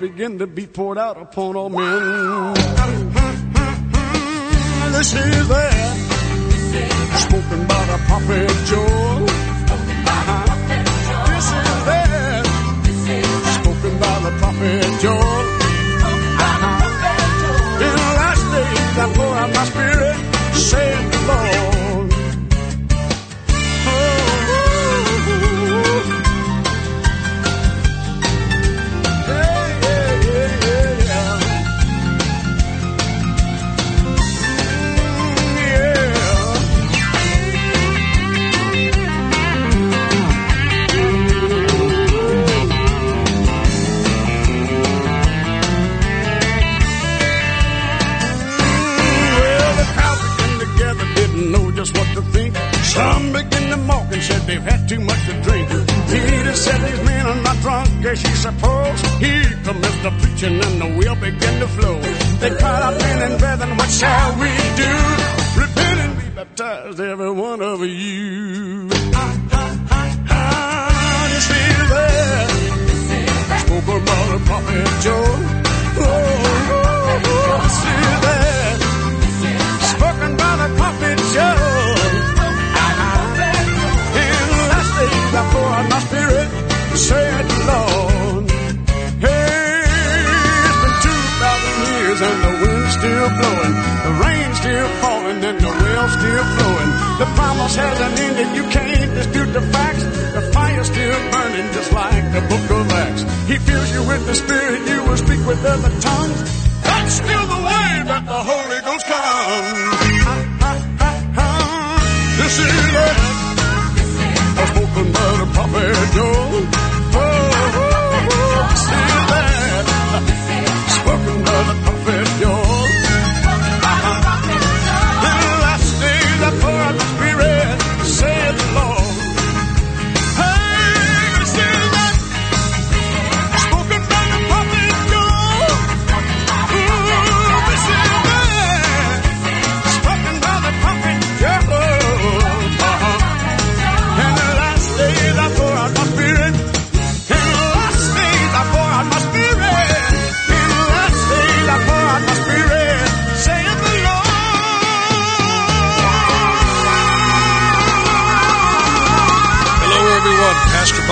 Began to be poured out upon all men. This is that spoken by the prophet Joel. This is that spoken by the prophet Joel. Preaching and and the well's still flowing. The promise hasn't ended, you can't dispute the facts. The fire's still burning just like the book of Acts. He fills you with the Spirit, you will speak with other tongues. That's still the way that the Holy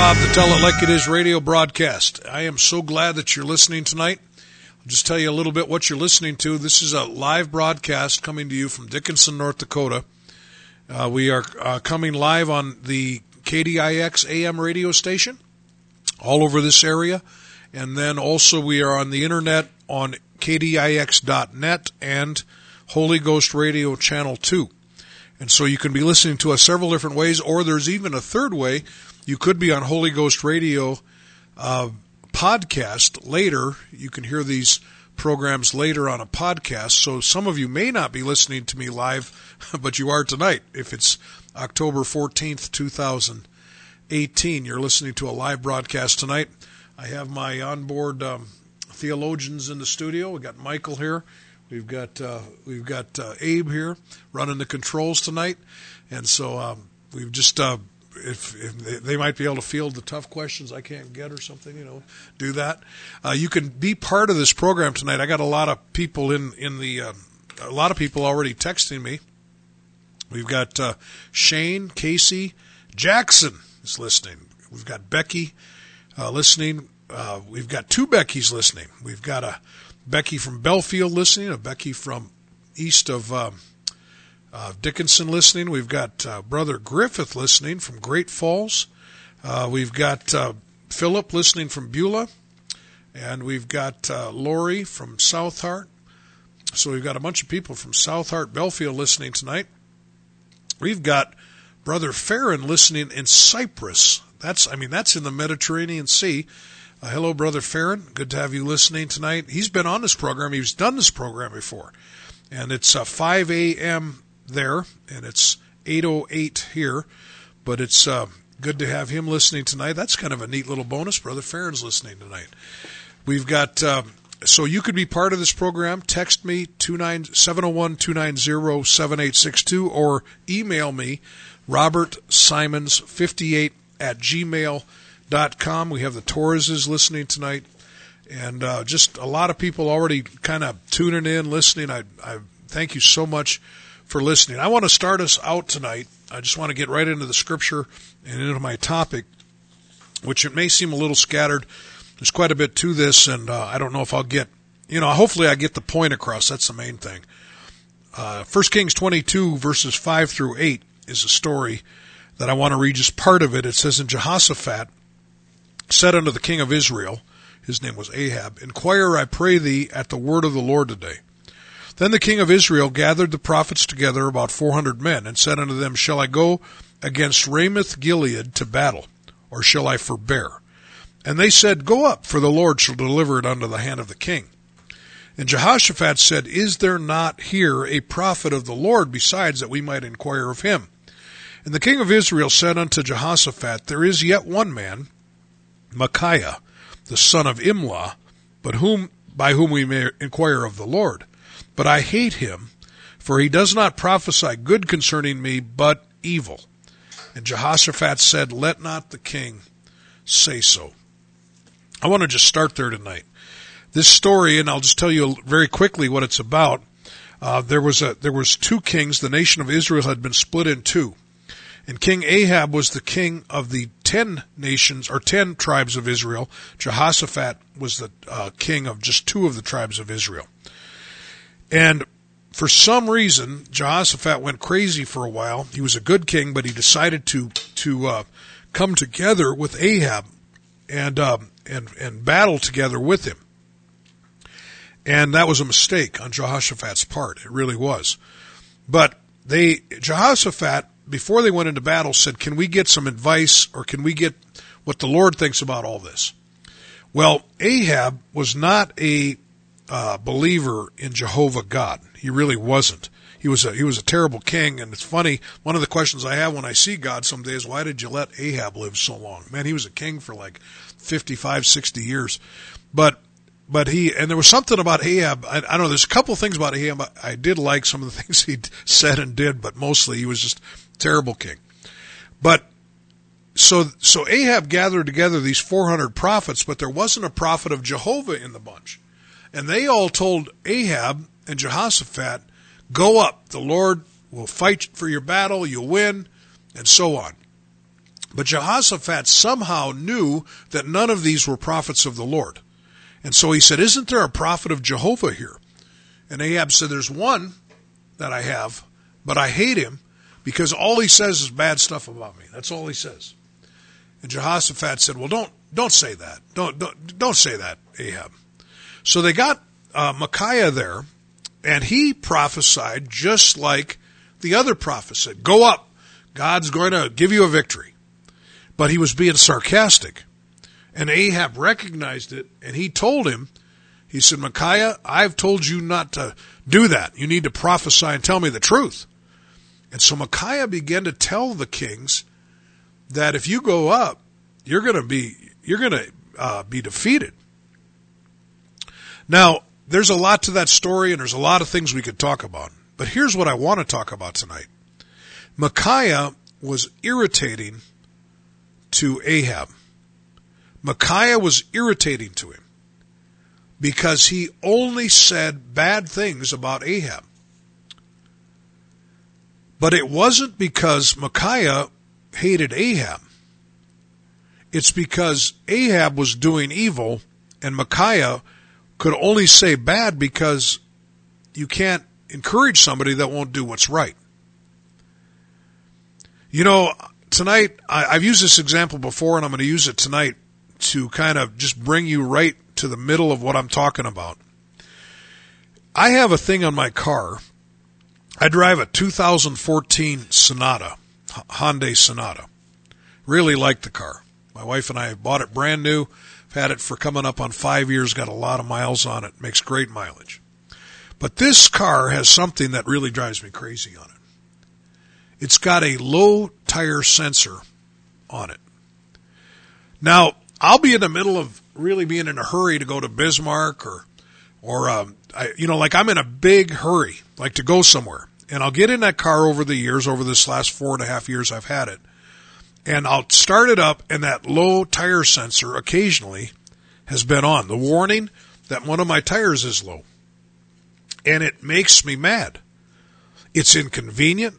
Bob, the Tell It Like It Is radio broadcast. I am so glad that you're listening tonight. I'll just tell you a little bit what you're listening to. This is a live broadcast coming to you from Dickinson, North Dakota. Uh, we are uh, coming live on the KDIX AM radio station all over this area. And then also we are on the internet on KDIX.net and Holy Ghost Radio Channel 2. And so you can be listening to us several different ways, or there's even a third way. You could be on Holy Ghost Radio uh, podcast later. You can hear these programs later on a podcast. So some of you may not be listening to me live, but you are tonight. If it's October 14th, 2018, you're listening to a live broadcast tonight. I have my onboard um, theologians in the studio. We got Michael here. We've got uh, we've got uh, Abe here running the controls tonight, and so um, we've just uh, if, if they- might be able to field the tough questions I can't get or something, you know, do that. Uh, you can be part of this program tonight. I got a lot of people in in the uh, a lot of people already texting me We've got uh, Shane, Casey, Jackson is listening. We've got Becky uh, listening. Uh, we've got two Beckys listening. We've got a Becky from Belfield listening, a Becky from east of um, uh, Dickinson listening. We've got uh, Brother Griffith listening from Great Falls. Uh, we've got uh, Philip listening from Beulah. And we've got uh, Lori from South Heart. So we've got a bunch of people from South Heart, Belfield listening tonight. We've got Brother Farron listening in Cyprus. That's, I mean, that's in the Mediterranean Sea. Uh, hello, Brother Farron. Good to have you listening tonight. He's been on this program. He's done this program before. And it's uh, 5 a.m. there, and it's 8.08 here. But it's uh, good to have him listening tonight. That's kind of a neat little bonus. Brother Farron's listening tonight. We've got, um, so you could be part of this program. Text me, 701-290-7862, or email me, Robert Simons 58 at gmail.com. We have the Torreses listening tonight. And uh, just a lot of people already kind of tuning in, listening. I, I thank you so much for listening. I want to start us out tonight. I just want to get right into the scripture and into my topic, which it may seem a little scattered. There's quite a bit to this, and uh, I don't know if I'll get, you know, hopefully I get the point across. That's the main thing. Uh, 1 Kings 22, verses 5 through 8 is a story that I want to read just part of it. It says, And Jehoshaphat said unto the king of Israel, his name was Ahab, Inquire, I pray thee, at the word of the Lord today. Then the king of Israel gathered the prophets together, about four hundred men, and said unto them, Shall I go against Ramoth Gilead to battle, or shall I forbear? And they said, Go up, for the Lord shall deliver it unto the hand of the king. And Jehoshaphat said, Is there not here a prophet of the Lord besides that we might inquire of him? And the king of Israel said unto Jehoshaphat, There is yet one man, Micaiah, the son of Imlah, but whom by whom we may inquire of the Lord. But I hate him, for he does not prophesy good concerning me, but evil. And Jehoshaphat said, Let not the king say so. I want to just start there tonight. This story, and I'll just tell you very quickly what it's about. Uh, there was a there was two kings. The nation of Israel had been split in two, and King Ahab was the king of the ten nations or ten tribes of Israel. Jehoshaphat was the uh, king of just two of the tribes of Israel. And for some reason, Jehoshaphat went crazy for a while. He was a good king, but he decided to to uh, come together with Ahab and um, and and battle together with him. And that was a mistake on Jehoshaphat's part. It really was. But they Jehoshaphat before they went into battle said, "Can we get some advice or can we get what the Lord thinks about all this?" Well, Ahab was not a uh, believer in Jehovah God. He really wasn't. He was a he was a terrible king, and it's funny. One of the questions I have when I see God some days, why did you let Ahab live so long? Man, he was a king for like 55, 60 years, but but he and there was something about Ahab. I, I don't know. There's a couple things about Ahab. I, I did like some of the things he said and did, but mostly he was just terrible king. But so so Ahab gathered together these 400 prophets, but there wasn't a prophet of Jehovah in the bunch. And they all told Ahab and Jehoshaphat, Go up, the Lord will fight for your battle, you'll win, and so on. But Jehoshaphat somehow knew that none of these were prophets of the Lord. And so he said, Isn't there a prophet of Jehovah here? And Ahab said, There's one that I have, but I hate him because all he says is bad stuff about me. That's all he says. And Jehoshaphat said, Well, don't, don't say that. Don't, don't, don't say that, Ahab. So they got uh, Micaiah there, and he prophesied just like the other prophets said Go up, God's going to give you a victory. But he was being sarcastic. And Ahab recognized it, and he told him, he said, Micaiah, I've told you not to do that. You need to prophesy and tell me the truth. And so Micaiah began to tell the kings that if you go up, you're going to be you're going to uh, be defeated. Now, there's a lot to that story and there's a lot of things we could talk about. But here's what I want to talk about tonight. Micaiah was irritating to Ahab. Micaiah was irritating to him because he only said bad things about Ahab. But it wasn't because Micaiah hated Ahab. It's because Ahab was doing evil and Micaiah could only say bad because you can't encourage somebody that won't do what's right. You know, tonight, I, have used this example before and I'm going to use it tonight to kind of just bring you right to the middle of what I'm talking about. I have a thing on my car. I drive a 2014 Sonata, Hyundai Sonata. Really like the car. My wife and I bought it brand new. Had it for coming up on five years, got a lot of miles on it, makes great mileage. But this car has something that really drives me crazy on it. It's got a low tire sensor on it. Now, I'll be in the middle of really being in a hurry to go to Bismarck or, or, um, I, you know, like I'm in a big hurry, like to go somewhere. And I'll get in that car over the years, over this last four and a half years I've had it. And I'll start it up and that low tire sensor occasionally has been on. The warning that one of my tires is low. And it makes me mad. It's inconvenient.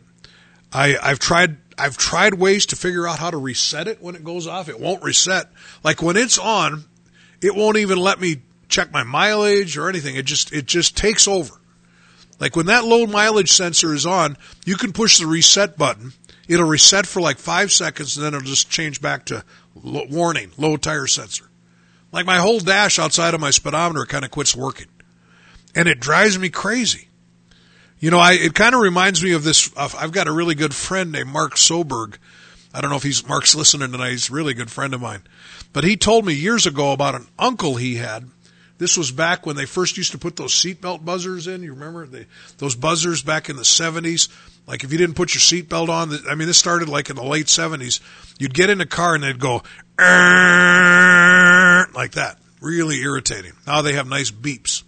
I, I've tried I've tried ways to figure out how to reset it when it goes off. It won't reset. Like when it's on, it won't even let me check my mileage or anything. It just it just takes over. Like when that low mileage sensor is on, you can push the reset button. It'll reset for like five seconds and then it'll just change back to warning, low tire sensor. Like my whole dash outside of my speedometer kind of quits working. And it drives me crazy. You know, I, it kind of reminds me of this. Uh, I've got a really good friend named Mark Soberg. I don't know if he's Mark's listening tonight. He's a really good friend of mine. But he told me years ago about an uncle he had. This was back when they first used to put those seatbelt buzzers in. You remember they, those buzzers back in the 70s? Like if you didn't put your seatbelt on, I mean, this started like in the late 70s. You'd get in a car and they'd go like that. Really irritating. Now they have nice beeps.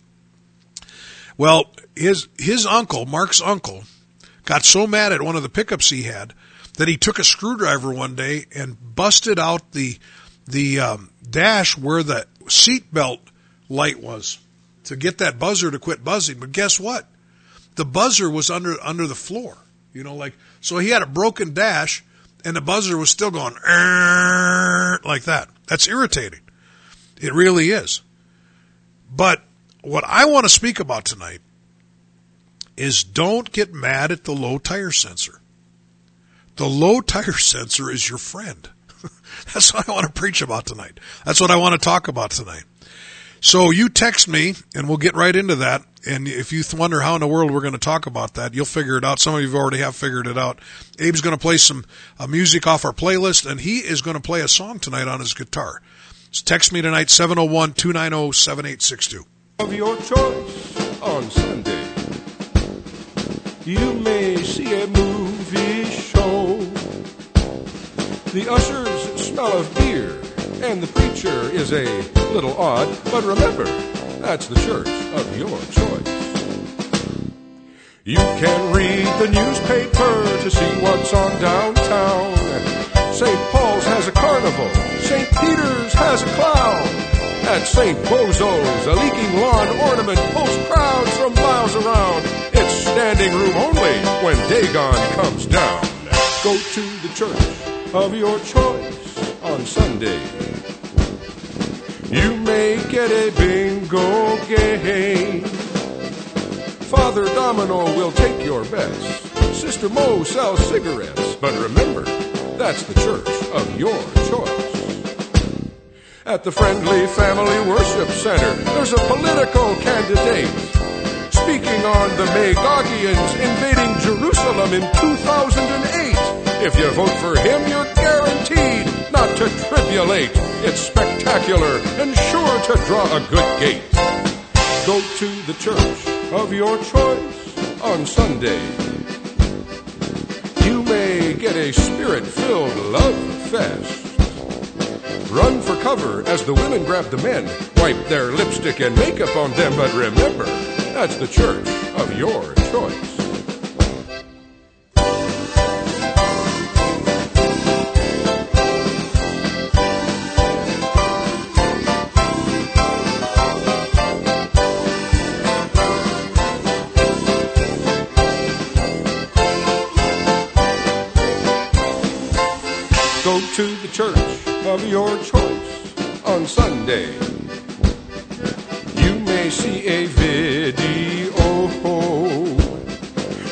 Well, his his uncle, Mark's uncle, got so mad at one of the pickups he had that he took a screwdriver one day and busted out the the um, dash where the seatbelt light was to get that buzzer to quit buzzing. But guess what? The buzzer was under under the floor. You know, like so he had a broken dash and the buzzer was still going like that. That's irritating. It really is. But what I want to speak about tonight is don't get mad at the low tire sensor. The low tire sensor is your friend. That's what I want to preach about tonight. That's what I want to talk about tonight. So you text me and we'll get right into that. And if you wonder how in the world we're going to talk about that, you'll figure it out. Some of you already have figured it out. Abe's going to play some uh, music off our playlist and he is going to play a song tonight on his guitar. So text me tonight, 701-290-7862. Of your choice on Sunday you may see a movie show. The ushers smell of beer, and the preacher is a little odd, but remember, that's the church of your choice. You can read the newspaper to see what's on downtown. St. Paul's has a carnival, St. Peter's has a clown. At St. Bozo's, a leaking lawn ornament pulls crowds from miles around It's standing room only when Dagon comes down. Go to the church of your choice on Sunday. You may get a bingo game. Father Domino will take your bets. Sister Mo sells cigarettes, but remember, that's the church of your choice. At the Friendly Family Worship Center, there's a political candidate speaking on the Magogians invading Jerusalem in 2008. If you vote for him, you're guaranteed to tribulate. It's spectacular and sure to draw a good gate. Go to the church of your choice on Sunday. You may get a spirit filled love fest. Run for cover as the women grab the men, wipe their lipstick and makeup on them, but remember, that's the church of your choice. Of your choice on Sunday. You may see a video.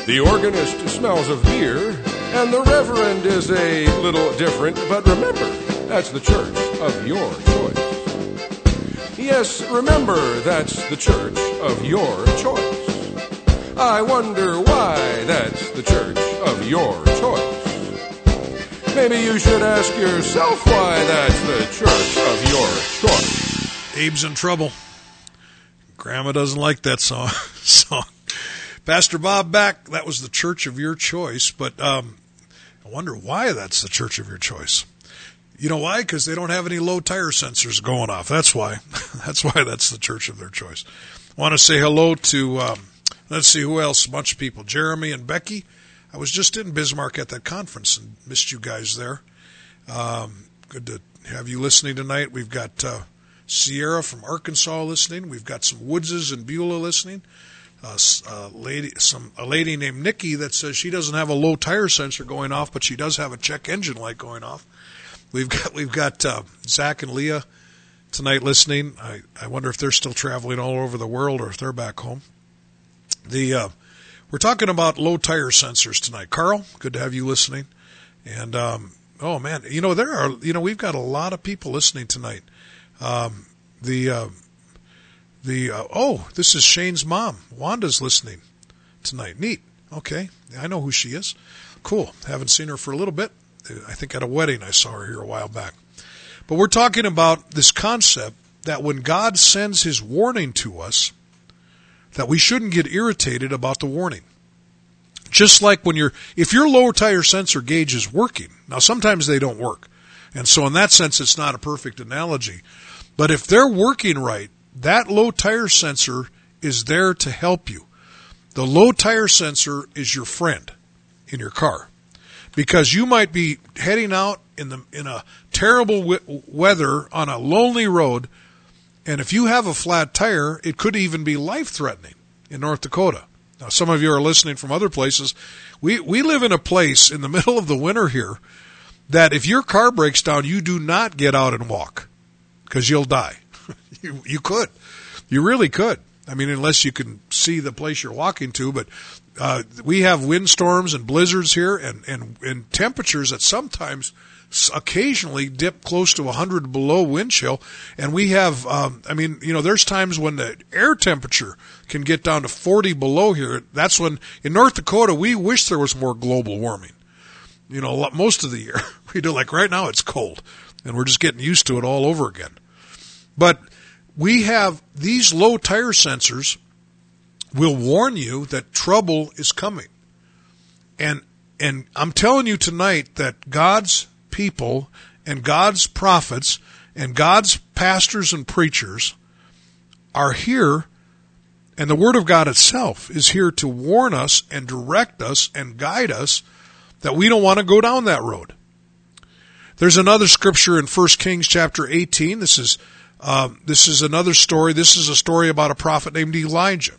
The organist smells of beer, and the reverend is a little different, but remember, that's the church of your choice. Yes, remember, that's the church of your choice. I wonder why that's the church of your choice. Maybe you should ask yourself why that's the church of your choice. Abe's in trouble. Grandma doesn't like that song. song. Pastor Bob back. That was the church of your choice, but um, I wonder why that's the church of your choice. You know why? Because they don't have any low tire sensors going off. That's why. that's why that's the church of their choice. I want to say hello to, um, let's see who else, a bunch of people. Jeremy and Becky. I was just in Bismarck at that conference and missed you guys there. Um, good to have you listening tonight. We've got uh, Sierra from Arkansas listening. We've got some Woodses and Beulah listening uh, a lady, some a lady named Nikki that says she doesn't have a low tire sensor going off, but she does have a check engine light going off. We've got we've got uh, Zach and Leah tonight listening. I, I wonder if they're still traveling all over the world or if they're back home. The uh, we're talking about low tire sensors tonight. Carl, good to have you listening. And um, oh man, you know there are you know we've got a lot of people listening tonight. Um, the uh, the uh, oh, this is Shane's mom. Wanda's listening tonight. Neat. Okay, I know who she is. Cool. Haven't seen her for a little bit. I think at a wedding I saw her here a while back. But we're talking about this concept that when God sends his warning to us, that we shouldn't get irritated about the warning. Just like when you're, if your lower tire sensor gauge is working, now sometimes they don't work. And so in that sense, it's not a perfect analogy. But if they're working right, that low tire sensor is there to help you. The low tire sensor is your friend in your car because you might be heading out in the in a terrible weather on a lonely road and if you have a flat tire it could even be life threatening in North Dakota. Now some of you are listening from other places. We we live in a place in the middle of the winter here that if your car breaks down you do not get out and walk because you'll die. you, you could. You really could. I mean, unless you can see the place you're walking to, but uh, we have windstorms and blizzards here, and, and, and temperatures that sometimes occasionally dip close to 100 below wind chill. And we have, um, I mean, you know, there's times when the air temperature can get down to 40 below here. That's when, in North Dakota, we wish there was more global warming. You know, most of the year. We do, like right now, it's cold, and we're just getting used to it all over again. But we have these low tire sensors will warn you that trouble is coming. And and I'm telling you tonight that God's people and God's prophets and God's pastors and preachers are here and the word of God itself is here to warn us and direct us and guide us that we don't want to go down that road. There's another scripture in 1 Kings chapter 18. This is um, this is another story. This is a story about a prophet named Elijah.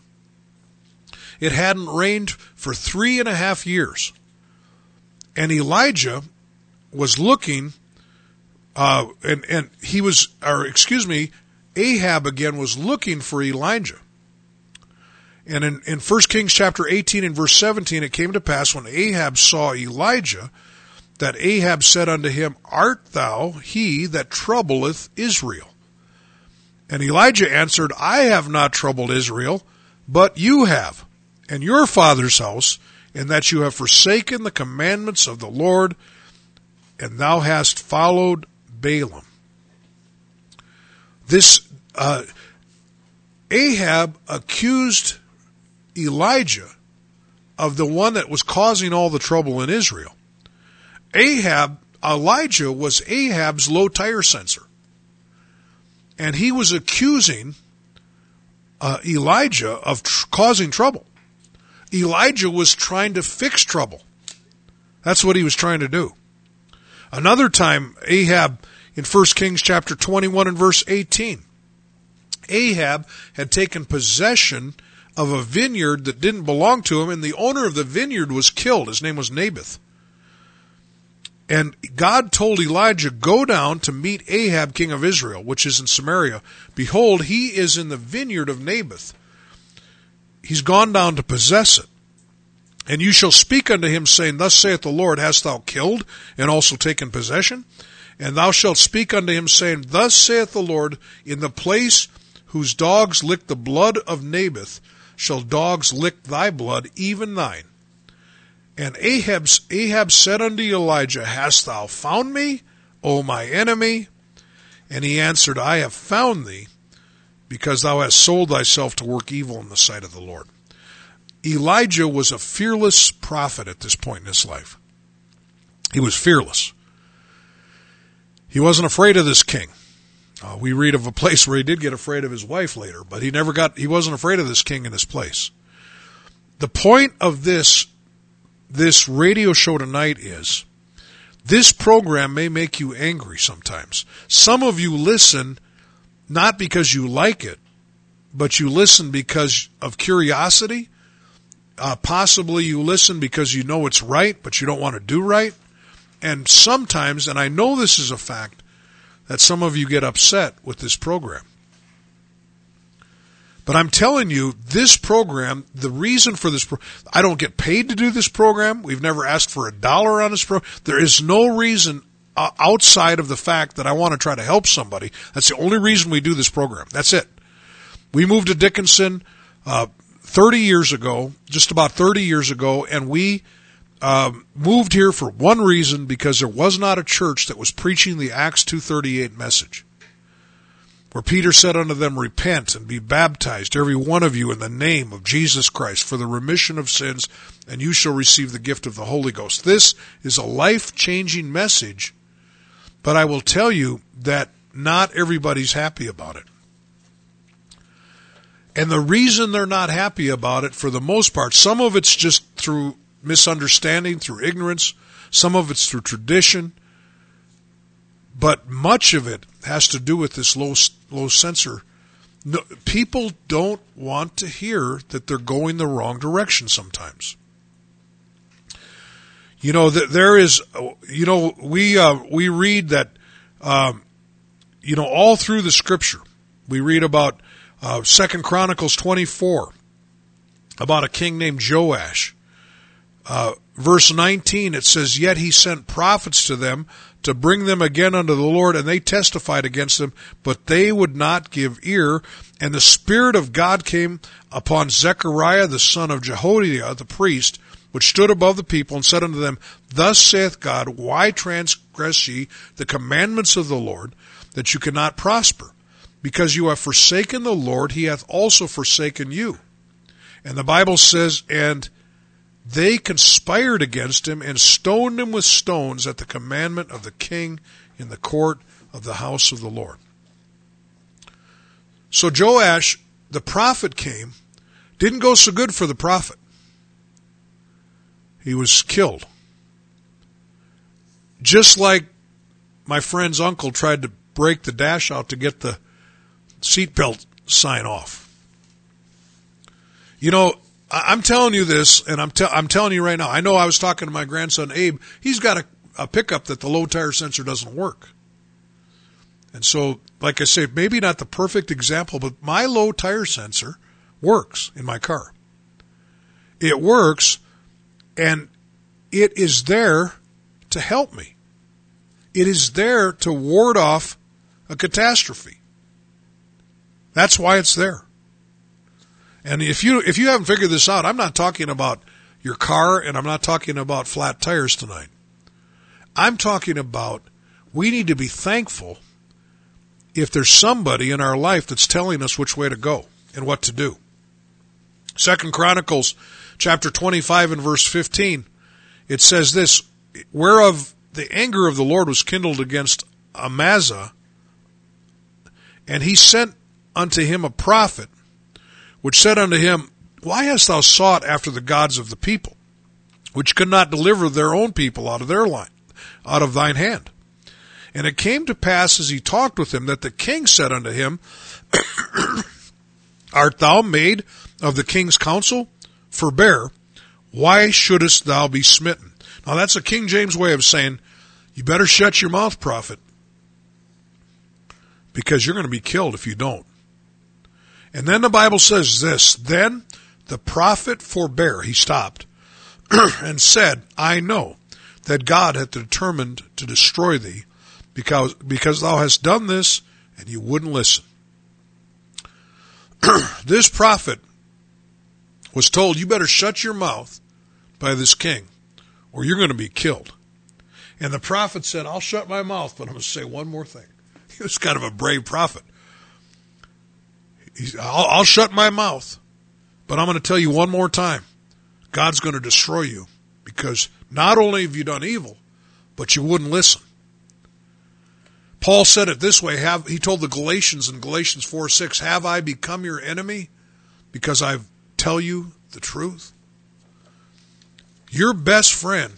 It hadn't rained for three and a half years. And Elijah was looking, uh, and, and he was, or excuse me, Ahab again was looking for Elijah. And in, in 1 Kings chapter 18 and verse 17, it came to pass when Ahab saw Elijah that Ahab said unto him, Art thou he that troubleth Israel? And Elijah answered, I have not troubled Israel, but you have, and your father's house, in that you have forsaken the commandments of the Lord, and thou hast followed Baalim. This, uh, Ahab accused Elijah of the one that was causing all the trouble in Israel. Ahab, Elijah was Ahab's low tire sensor and he was accusing uh, Elijah of tr- causing trouble. Elijah was trying to fix trouble. That's what he was trying to do. Another time, Ahab in 1 Kings chapter 21 and verse 18. Ahab had taken possession of a vineyard that didn't belong to him, and the owner of the vineyard was killed. His name was Naboth. And God told Elijah, Go down to meet Ahab, king of Israel, which is in Samaria. Behold, he is in the vineyard of Naboth. He's gone down to possess it. And you shall speak unto him, saying, Thus saith the Lord, Hast thou killed and also taken possession? And thou shalt speak unto him, saying, Thus saith the Lord, In the place whose dogs licked the blood of Naboth, shall dogs lick thy blood, even thine. And Ahab, Ahab said unto Elijah, Hast thou found me, O my enemy? And he answered, I have found thee, because thou hast sold thyself to work evil in the sight of the Lord. Elijah was a fearless prophet at this point in his life. He was fearless. He wasn't afraid of this king. Uh, we read of a place where he did get afraid of his wife later, but he never got, he wasn't afraid of this king in this place. The point of this, this radio show tonight is, this program may make you angry sometimes. Some of you listen not because you like it, but you listen because of curiosity uh, possibly you listen because you know it's right, but you don't want to do right. And sometimes, and I know this is a fact, that some of you get upset with this program. But I'm telling you, this program, the reason for this, pro- I don't get paid to do this program. We've never asked for a dollar on this program. There is no reason uh, outside of the fact that I want to try to help somebody. That's the only reason we do this program. That's it. We moved to Dickinson. Uh, 30 years ago, just about 30 years ago, and we um, moved here for one reason because there was not a church that was preaching the Acts 238 message. Where Peter said unto them, Repent and be baptized, every one of you, in the name of Jesus Christ for the remission of sins, and you shall receive the gift of the Holy Ghost. This is a life changing message, but I will tell you that not everybody's happy about it. And the reason they're not happy about it, for the most part, some of it's just through misunderstanding, through ignorance, some of it's through tradition, but much of it has to do with this low low sensor. No, people don't want to hear that they're going the wrong direction sometimes. You know that there is, you know, we uh, we read that, um, you know, all through the scripture, we read about uh, Second Chronicles 24 about a king named Joash. Uh, verse 19, it says, Yet he sent prophets to them to bring them again unto the Lord, and they testified against them, but they would not give ear. And the Spirit of God came upon Zechariah the son of Jehoiada the priest, which stood above the people, and said unto them, Thus saith God, Why transgress ye the commandments of the Lord, that you cannot prosper? Because you have forsaken the Lord, he hath also forsaken you. And the Bible says, and they conspired against him and stoned him with stones at the commandment of the king in the court of the house of the Lord. So Joash, the prophet came, didn't go so good for the prophet. He was killed. Just like my friend's uncle tried to break the dash out to get the seatbelt sign off. You know, I'm telling you this, and I'm, te- I'm telling you right now. I know I was talking to my grandson Abe. He's got a, a pickup that the low tire sensor doesn't work. And so, like I say, maybe not the perfect example, but my low tire sensor works in my car. It works, and it is there to help me. It is there to ward off a catastrophe. That's why it's there. And if you if you haven't figured this out, I'm not talking about your car and I'm not talking about flat tires tonight. I'm talking about we need to be thankful if there's somebody in our life that's telling us which way to go and what to do. Second Chronicles chapter 25 and verse 15 it says this whereof the anger of the Lord was kindled against Amaziah and he sent unto him a prophet, which said unto him, Why hast thou sought after the gods of the people, which could not deliver their own people out of their line, out of thine hand? And it came to pass as he talked with him that the king said unto him, Art thou made of the king's counsel? Forbear, why shouldest thou be smitten? Now that's a King James way of saying, You better shut your mouth, prophet, because you're going to be killed if you don't. And then the Bible says this Then the prophet forbore, he stopped, and said, I know that God hath determined to destroy thee, because, because thou hast done this, and you wouldn't listen. this prophet was told, You better shut your mouth by this king, or you're going to be killed. And the prophet said, I'll shut my mouth, but I'm going to say one more thing. He was kind of a brave prophet. I'll, I'll shut my mouth, but I'm going to tell you one more time God's going to destroy you because not only have you done evil, but you wouldn't listen. Paul said it this way. Have, he told the Galatians in Galatians 4 6, Have I become your enemy because I tell you the truth? Your best friend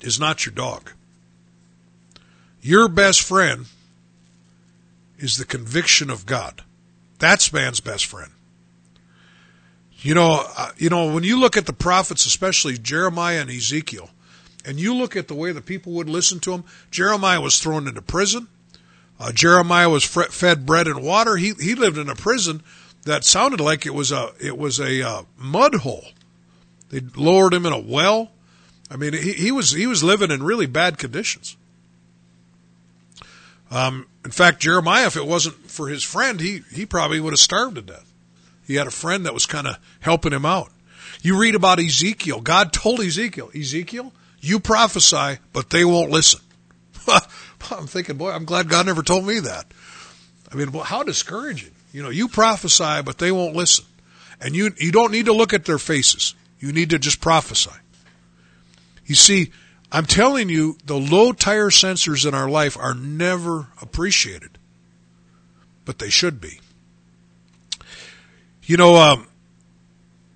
is not your dog. Your best friend is the conviction of God. That's man's best friend. You know, uh, you know when you look at the prophets, especially Jeremiah and Ezekiel, and you look at the way the people would listen to him. Jeremiah was thrown into prison. Uh, Jeremiah was fed bread and water. He he lived in a prison that sounded like it was a it was a uh, mud hole. They lowered him in a well. I mean, he, he was he was living in really bad conditions. Um, in fact, Jeremiah, if it wasn't for his friend, he, he probably would have starved to death. He had a friend that was kind of helping him out. You read about Ezekiel. God told Ezekiel, Ezekiel, you prophesy, but they won't listen. I'm thinking, boy, I'm glad God never told me that. I mean, how discouraging. You know, you prophesy, but they won't listen. And you, you don't need to look at their faces. You need to just prophesy. You see, I'm telling you, the low tire sensors in our life are never appreciated, but they should be. You know, um,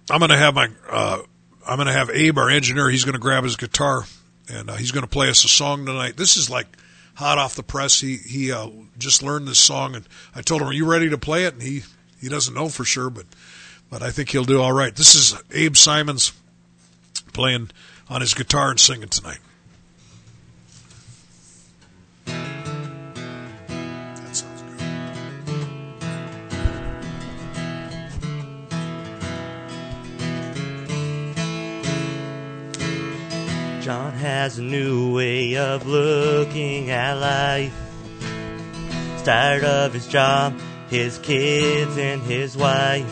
I'm going to have my, uh, I'm going to have Abe, our engineer. He's going to grab his guitar and uh, he's going to play us a song tonight. This is like hot off the press. He he uh, just learned this song, and I told him, "Are you ready to play it?" And he he doesn't know for sure, but but I think he'll do all right. This is Abe Simons playing on his guitar and singing tonight. John has a new way of looking at life. He's tired of his job, his kids, and his wife.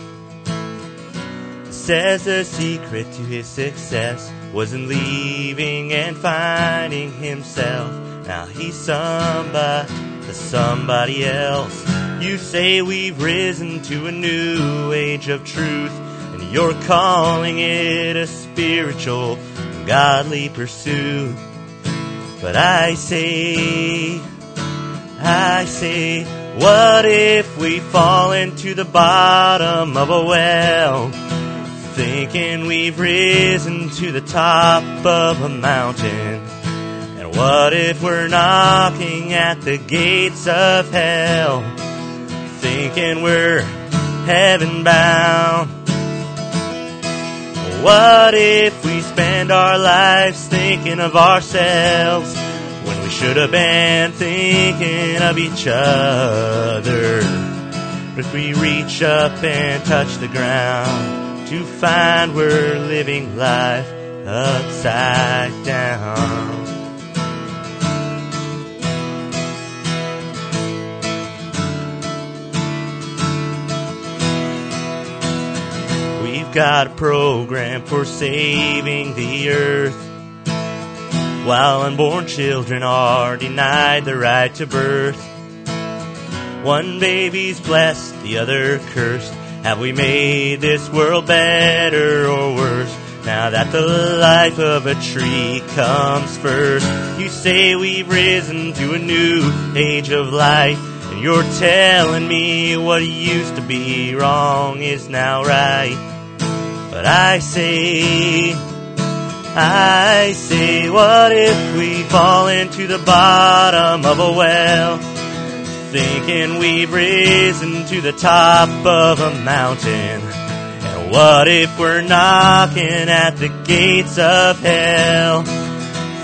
Says the secret to his success was in leaving and finding himself. Now he's somebody, somebody else. You say we've risen to a new age of truth, and you're calling it a spiritual godly pursuit. But I say, I say, what if we fall into the bottom of a well? Thinking we've risen to the top of a mountain. And what if we're knocking at the gates of hell? Thinking we're heaven bound. What if we spend our lives thinking of ourselves when we should have been thinking of each other? If we reach up and touch the ground to find we're living life upside down. Got a program for saving the earth. While unborn children are denied the right to birth. One baby's blessed, the other cursed. Have we made this world better or worse? Now that the life of a tree comes first, you say we've risen to a new age of life. And you're telling me what used to be wrong is now right. But I say, I say, what if we fall into the bottom of a well? Thinking we've risen to the top of a mountain. And what if we're knocking at the gates of hell?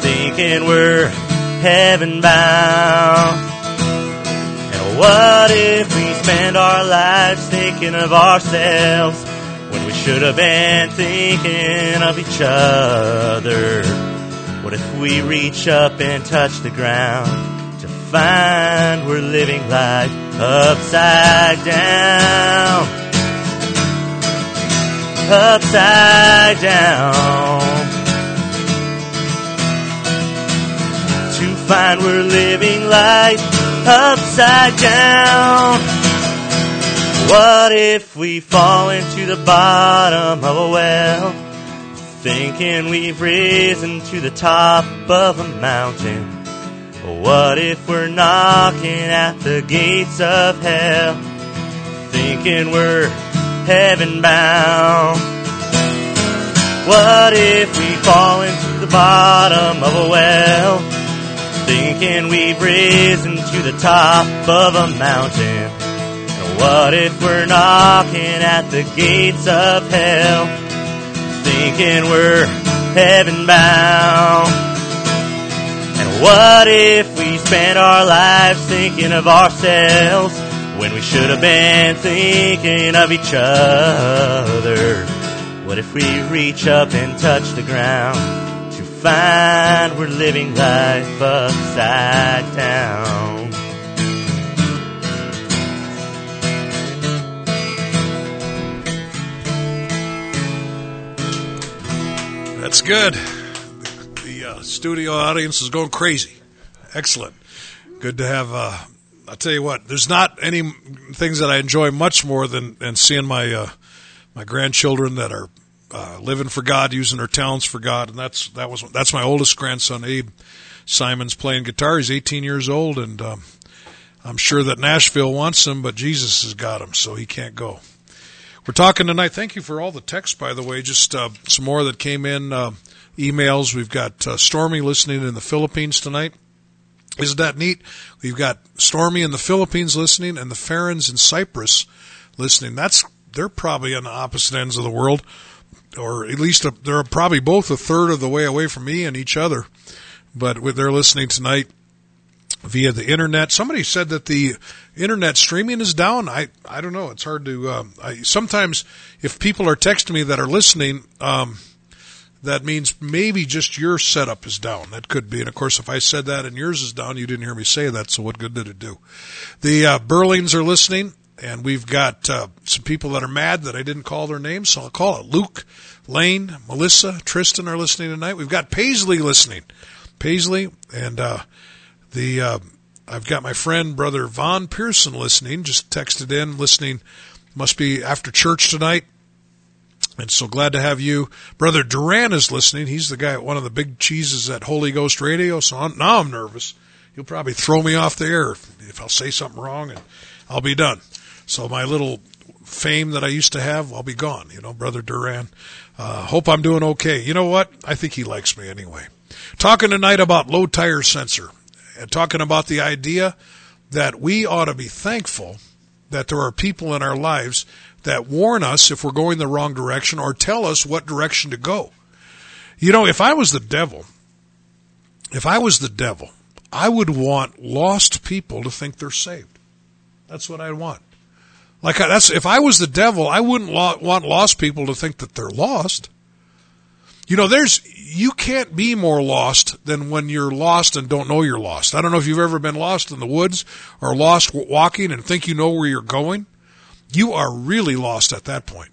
thinking we're heaven bound. And what if we spend our lives thinking of ourselves we should have been thinking of each other? What if we reach up and touch the ground to find we're living life upside down? Upside down. To find we're living life upside down. What if we fall into the bottom of a well? Thinking we've risen to the top of a mountain. What if we're knocking at the gates of hell? Thinking we're heaven bound. What if we fall into the bottom of a well? Thinking we've risen to the top of a mountain. What if we're knocking at the gates of hell? Thinking we're heaven bound. And what if we spent our lives thinking of ourselves when we should have been thinking of each other? What if we reach up and touch the ground to find we're living life upside down? That's good. The uh, studio audience is going crazy. Excellent. Good to have. Uh, I'll tell you what. There's not any things that I enjoy much more than than seeing my uh, my grandchildren that are uh, living for God, using their talents for God, and that's that was that's my oldest grandson, Abe Simon's playing guitar. He's 18 years old, and um, I'm sure that Nashville wants him, but Jesus has got him, so he can't go. We're talking tonight. Thank you for all the text, by the way. Just uh, some more that came in, uh, emails. We've got uh, Stormy listening in the Philippines tonight. Isn't that neat? We've got Stormy in the Philippines listening, and the Farrens in Cyprus listening. That's they're probably on the opposite ends of the world, or at least a, they're probably both a third of the way away from me and each other. But they're listening tonight via the internet. Somebody said that the internet streaming is down. I I don't know. It's hard to. Um, I, sometimes if people are texting me that are listening, um, that means maybe just your setup is down. That could be. And of course, if I said that and yours is down, you didn't hear me say that. So what good did it do? The uh, Burlings are listening, and we've got uh, some people that are mad that I didn't call their names. So I'll call it. Luke, Lane, Melissa, Tristan are listening tonight. We've got Paisley listening. Paisley and. Uh, the uh, I've got my friend brother Von Pearson listening. Just texted in, listening. Must be after church tonight. And so glad to have you. Brother Duran is listening. He's the guy, at one of the big cheeses at Holy Ghost Radio. So I'm, now I'm nervous. He'll probably throw me off the air if I'll say something wrong and I'll be done. So my little fame that I used to have, I'll be gone. You know, Brother Duran. Uh, hope I'm doing okay. You know what? I think he likes me anyway. Talking tonight about low tire sensor Uh, talking about the idea that we ought to be thankful that there are people in our lives that warn us if we're going the wrong direction or tell us what direction to go. You know, if I was the devil, if I was the devil, I would want lost people to think they're saved. That's what I'd want. Like that's if I was the devil, I wouldn't want lost people to think that they're lost. You know, there's you can't be more lost than when you're lost and don't know you're lost. I don't know if you've ever been lost in the woods or lost walking and think you know where you're going. You are really lost at that point.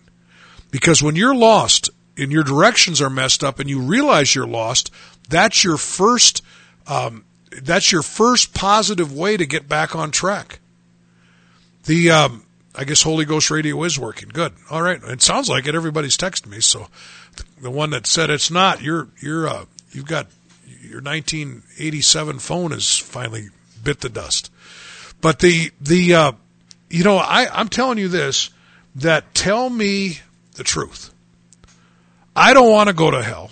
Because when you're lost and your directions are messed up and you realize you're lost, that's your first um, that's your first positive way to get back on track. The um, I guess Holy Ghost Radio is working. Good. All right. It sounds like it. Everybody's texting me, so the one that said it's not. You're you're uh, you've got your 1987 phone has finally bit the dust. But the the uh, you know I I'm telling you this that tell me the truth. I don't want to go to hell.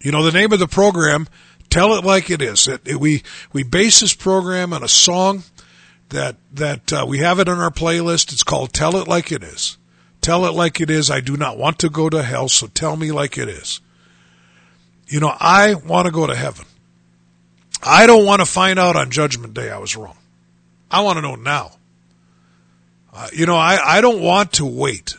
You know the name of the program. Tell it like it is. It, it, we we base this program on a song that that uh, we have it on our playlist. It's called "Tell It Like It Is." Tell it like it is. I do not want to go to hell, so tell me like it is. You know, I want to go to heaven. I don't want to find out on Judgment Day I was wrong. I want to know now. Uh, you know, I, I don't want to wait.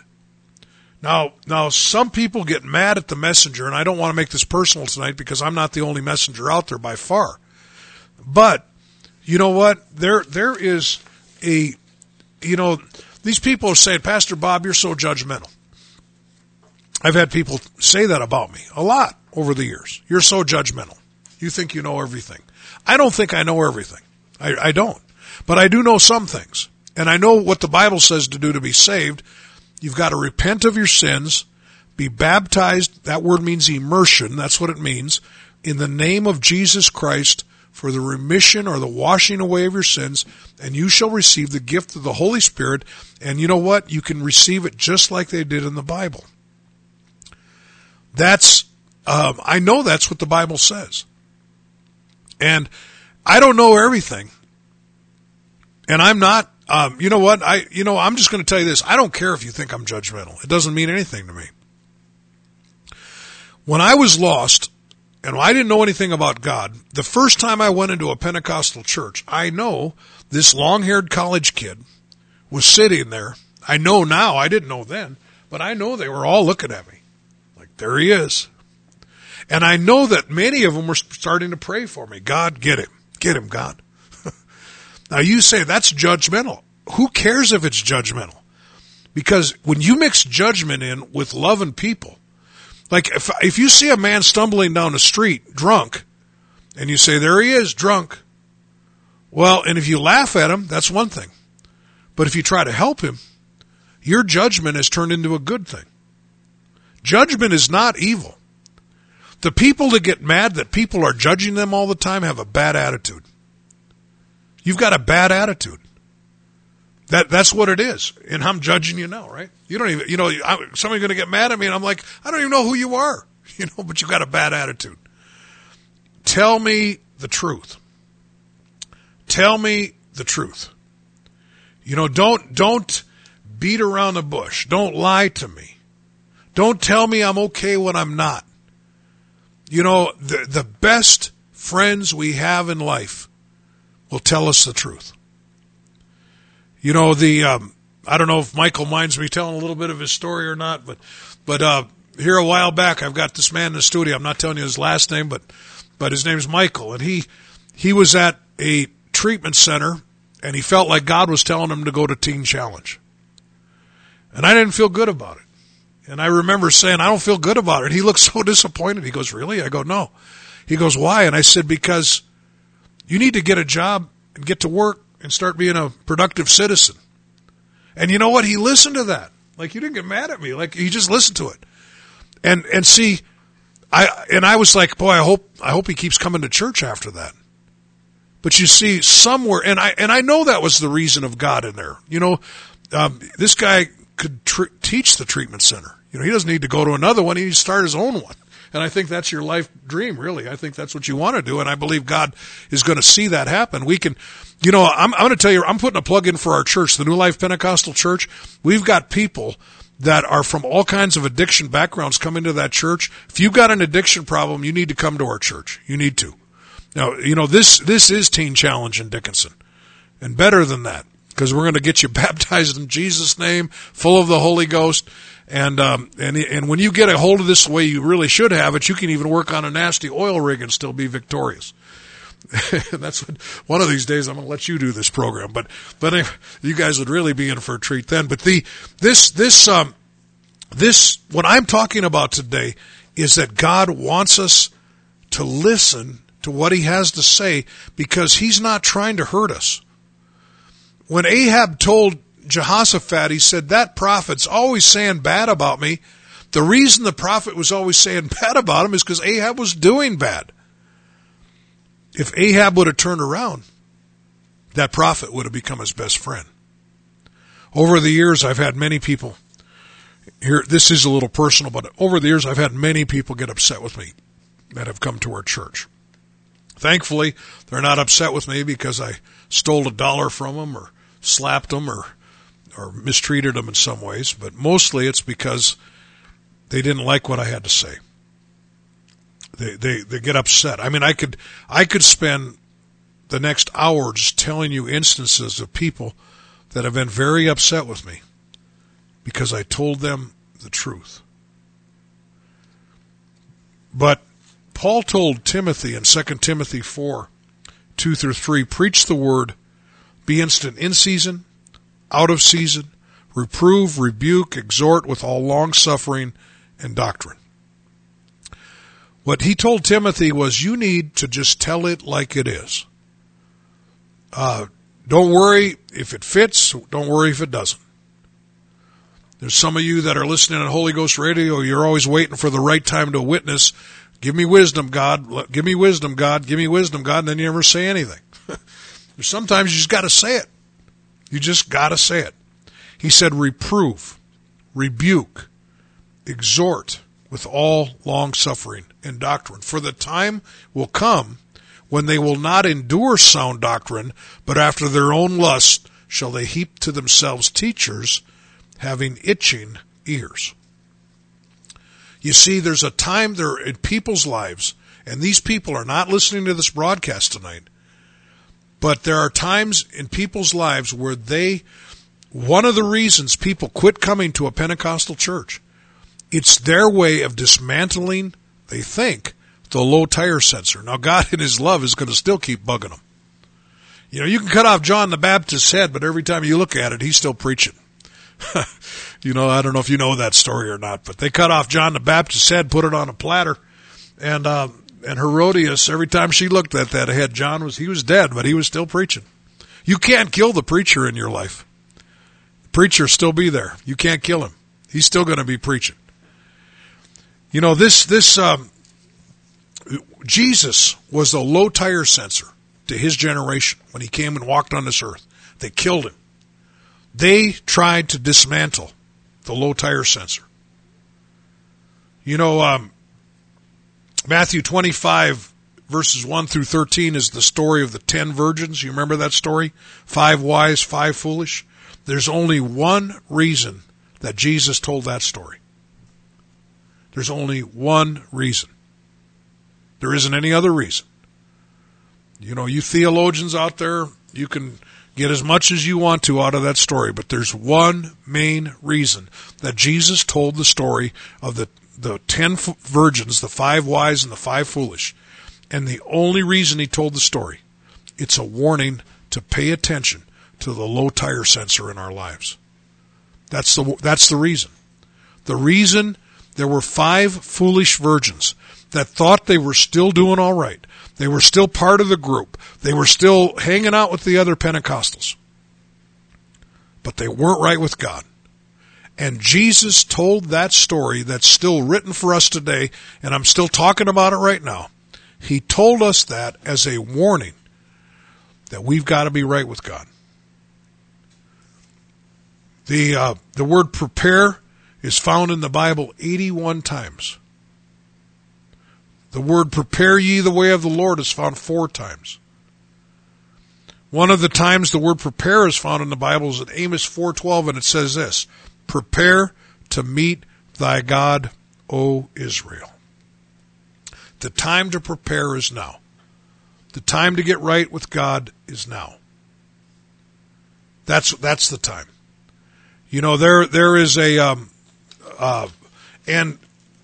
Now, now some people get mad at the messenger, and I don't want to make this personal tonight because I'm not the only messenger out there by far. But you know what? There, there is a, you know, these people are saying, Pastor Bob, you're so judgmental. I've had people say that about me a lot over the years. You're so judgmental. You think you know everything. I don't think I know everything. I, I don't. But I do know some things. And I know what the Bible says to do to be saved. You've got to repent of your sins, be baptized. That word means immersion. That's what it means. In the name of Jesus Christ for the remission or the washing away of your sins, and you shall receive the gift of the Holy Spirit. And you know what? You can receive it just like they did in the Bible. That's, um, I know that's what the Bible says. And I don't know everything. And I'm not, um, you know what? I, you know, I'm just going to tell you this. I don't care if you think I'm judgmental. It doesn't mean anything to me. When I was lost, and I didn't know anything about God, the first time I went into a Pentecostal church, I know this long haired college kid was sitting there. I know now, I didn't know then, but I know they were all looking at me. Like, there he is. And I know that many of them were starting to pray for me. God, get him. Get him, God. now you say that's judgmental. Who cares if it's judgmental? Because when you mix judgment in with loving people, like if, if you see a man stumbling down the street drunk and you say, there he is, drunk. Well, and if you laugh at him, that's one thing. But if you try to help him, your judgment has turned into a good thing. Judgment is not evil. The people that get mad that people are judging them all the time have a bad attitude. You've got a bad attitude. That that's what it is. And I'm judging you now, right? You don't even, you know, I, somebody's going to get mad at me, and I'm like, I don't even know who you are, you know, but you've got a bad attitude. Tell me the truth. Tell me the truth. You know, don't don't beat around the bush. Don't lie to me. Don't tell me I'm okay when I'm not. You know, the, the best friends we have in life will tell us the truth. You know, the, um, I don't know if Michael minds me telling a little bit of his story or not, but, but, uh, here a while back, I've got this man in the studio. I'm not telling you his last name, but, but his name's Michael and he, he was at a treatment center and he felt like God was telling him to go to Teen Challenge. And I didn't feel good about it. And I remember saying, I don't feel good about it. He looked so disappointed. He goes, Really? I go, No. He goes, Why? And I said, Because you need to get a job and get to work and start being a productive citizen. And you know what? He listened to that. Like, you didn't get mad at me. Like, he just listened to it. And, and see, I, and I was like, boy, I hope, I hope he keeps coming to church after that. But you see, somewhere, and I, and I know that was the reason of God in there. You know, um, this guy could tr- teach the treatment center. You know, he doesn't need to go to another one. He needs to start his own one. And I think that's your life dream, really. I think that's what you want to do. And I believe God is going to see that happen. We can, you know, I'm, I'm going to tell you, I'm putting a plug in for our church, the New Life Pentecostal Church. We've got people that are from all kinds of addiction backgrounds come into that church. If you've got an addiction problem, you need to come to our church. You need to. Now, you know, this, this is Teen Challenge in Dickinson. And better than that, because we're going to get you baptized in Jesus' name, full of the Holy Ghost. And, um, and, and when you get a hold of this the way you really should have it, you can even work on a nasty oil rig and still be victorious. that's what, one of these days I'm going to let you do this program, but, but if, you guys would really be in for a treat then. But the, this, this, um, this, what I'm talking about today is that God wants us to listen to what he has to say because he's not trying to hurt us. When Ahab told Jehoshaphat, he said, that prophet's always saying bad about me. The reason the prophet was always saying bad about him is because Ahab was doing bad. If Ahab would have turned around, that prophet would have become his best friend. Over the years, I've had many people here. This is a little personal, but over the years, I've had many people get upset with me that have come to our church. Thankfully, they're not upset with me because I stole a dollar from them or slapped them or or mistreated them in some ways, but mostly it's because they didn't like what I had to say. They, they they get upset. I mean, I could I could spend the next hour just telling you instances of people that have been very upset with me because I told them the truth. But Paul told Timothy in 2 Timothy 4 2 through 3 preach the word, be instant in season, out of season, reprove, rebuke, exhort with all long suffering and doctrine. What he told Timothy was you need to just tell it like it is. Uh, don't worry if it fits, don't worry if it doesn't. There's some of you that are listening on Holy Ghost Radio, you're always waiting for the right time to witness. Give me wisdom, God. Give me wisdom, God. Give me wisdom, God. And then you never say anything. Sometimes you just got to say it. You just got to say it. He said, reprove, rebuke, exhort with all long suffering and doctrine. For the time will come when they will not endure sound doctrine, but after their own lust shall they heap to themselves teachers having itching ears. You see, there's a time there in people's lives, and these people are not listening to this broadcast tonight, but there are times in people's lives where they, one of the reasons people quit coming to a Pentecostal church, it's their way of dismantling, they think, the low tire sensor. Now, God in His love is going to still keep bugging them. You know, you can cut off John the Baptist's head, but every time you look at it, he's still preaching. you know, I don't know if you know that story or not, but they cut off John the Baptist's head, put it on a platter, and uh, and Herodias, every time she looked at that head, John was he was dead, but he was still preaching. You can't kill the preacher in your life. The preacher still be there. You can't kill him. He's still going to be preaching. You know this this um, Jesus was a low tire sensor to his generation when he came and walked on this earth. They killed him. They tried to dismantle the low tire sensor. You know, um, Matthew 25 verses 1 through 13 is the story of the 10 virgins. You remember that story? Five wise, five foolish. There's only one reason that Jesus told that story. There's only one reason. There isn't any other reason. You know, you theologians out there, you can get as much as you want to out of that story, but there's one main reason that Jesus told the story of the the ten virgins, the five wise and the five foolish. And the only reason he told the story, it's a warning to pay attention to the low tire sensor in our lives. That's the that's the reason. The reason there were five foolish virgins that thought they were still doing all right. They were still part of the group. They were still hanging out with the other Pentecostals. But they weren't right with God. And Jesus told that story that's still written for us today, and I'm still talking about it right now. He told us that as a warning that we've got to be right with God. The uh, the word prepare is found in the Bible 81 times. The word prepare ye the way of the Lord is found four times. One of the times the word prepare is found in the Bible is in Amos 4:12 and it says this, prepare to meet thy God, O Israel. The time to prepare is now. The time to get right with God is now. That's that's the time. You know there there is a um, uh, and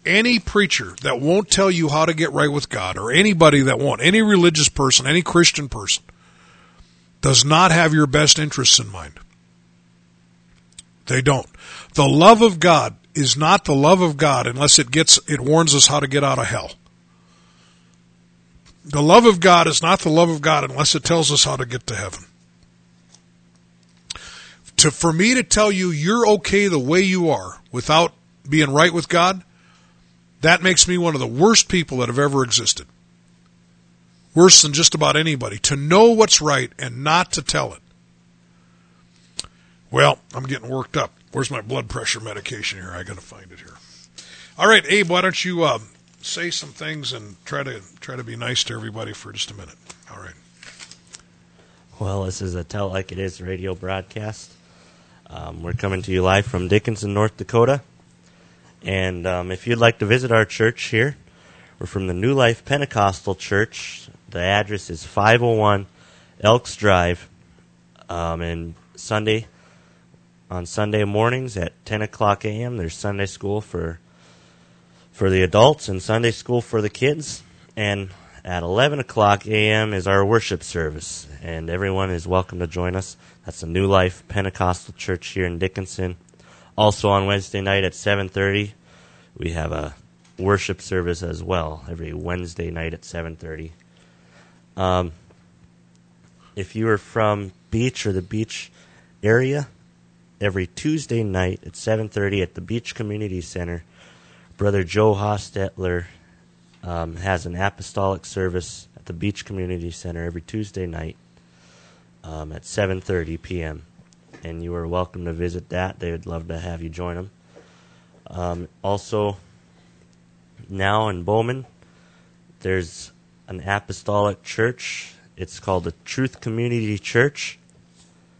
any preacher that won't tell you how to get right with God, or anybody that won't, any religious person, any Christian person, does not have your best interests in mind. They don't. The love of God is not the love of God unless it gets, it warns us how to get out of hell. The love of God is not the love of God unless it tells us how to get to heaven. To, for me to tell you you're okay the way you are without being right with God, that makes me one of the worst people that have ever existed. Worse than just about anybody. To know what's right and not to tell it. Well, I'm getting worked up. Where's my blood pressure medication here? I got to find it here. All right, Abe, why don't you uh, say some things and try to try to be nice to everybody for just a minute. All right. Well, this is a Tell Like It Is radio broadcast. Um, we're coming to you live from Dickinson, North Dakota. And um, if you'd like to visit our church here, We're from the New Life Pentecostal Church. The address is 501 Elks Drive. Um, and Sunday, on Sunday mornings at 10 o'clock a.m., there's Sunday school for for the adults and Sunday school for the kids. And at 11 o'clock a.m. is our worship service, and everyone is welcome to join us. That's the New Life Pentecostal Church here in Dickinson. Also on Wednesday night at 7:30, we have a worship service as well every Wednesday night at 7:30. Um, if you are from Beach or the Beach area, every Tuesday night at 7:30 at the Beach Community Center, Brother Joe Hostetler um, has an apostolic service at the Beach Community Center every Tuesday night um, at 7:30 p.m. And you are welcome to visit that. They would love to have you join them. Um, also, now in Bowman, there's an apostolic church. It's called the Truth Community Church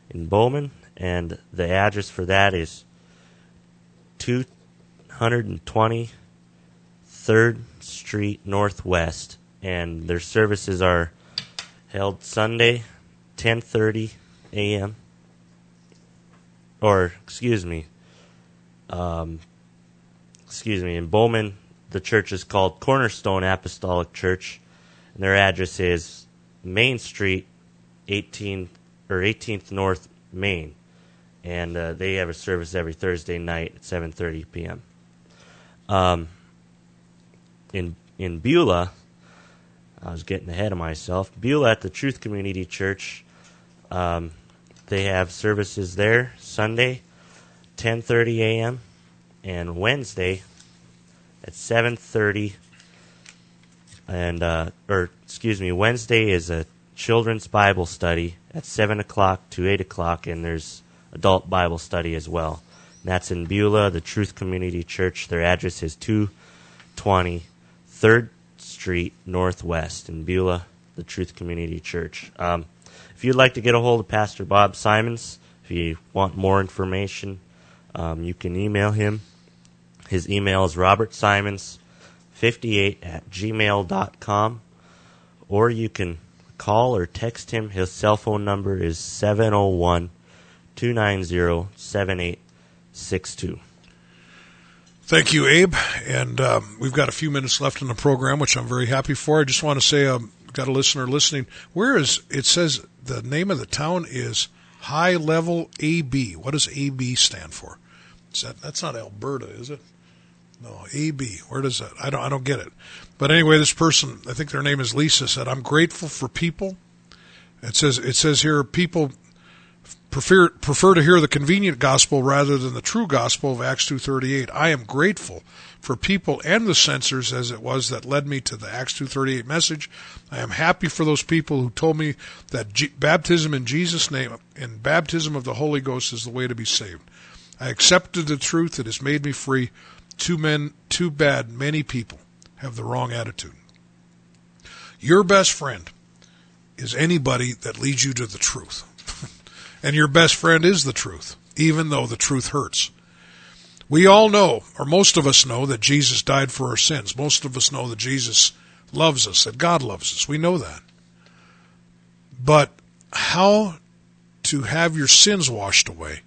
in Bowman, and the address for that is 220 3rd Street Northwest, and their services are held Sunday, 10:30 a.m. Or excuse me, um, excuse me. In Bowman, the church is called Cornerstone Apostolic Church, and their address is Main Street, 18th or 18th North Main, and uh, they have a service every Thursday night at 7:30 p.m. Um, in in Beulah, I was getting ahead of myself. Beulah at the Truth Community Church, um, they have services there Sunday, 10:30 a.m. and Wednesday at 7:30. And uh, or excuse me, Wednesday is a children's Bible study at seven o'clock to eight o'clock, and there's adult Bible study as well. And that's in Beulah, the Truth Community Church. Their address is 220 3rd Street Northwest in Beulah, the Truth Community Church. Um, if you'd like to get a hold of Pastor Bob Simons, if you want more information, um, you can email him. His email is robertsimons58 at gmail.com, or you can call or text him. His cell phone number is 701 290 7862. Thank you, Abe. And um, we've got a few minutes left in the program, which I'm very happy for. I just want to say, um, got a listener listening. Where is it says the name of the town is High Level AB. What does AB stand for? Is that that's not Alberta, is it? No, AB. Where does that? I don't. I don't get it. But anyway, this person, I think their name is Lisa, said, "I'm grateful for people." It says it says here people prefer prefer to hear the convenient gospel rather than the true gospel of Acts 2:38. I am grateful for people and the sensors as it was that led me to the Acts 2:38 message. I am happy for those people who told me that G- baptism in Jesus name and baptism of the Holy Ghost is the way to be saved. I accepted the truth that has made me free. Too men too bad many people have the wrong attitude. Your best friend is anybody that leads you to the truth. And your best friend is the truth, even though the truth hurts. We all know, or most of us know, that Jesus died for our sins. Most of us know that Jesus loves us, that God loves us. We know that. But how to have your sins washed away,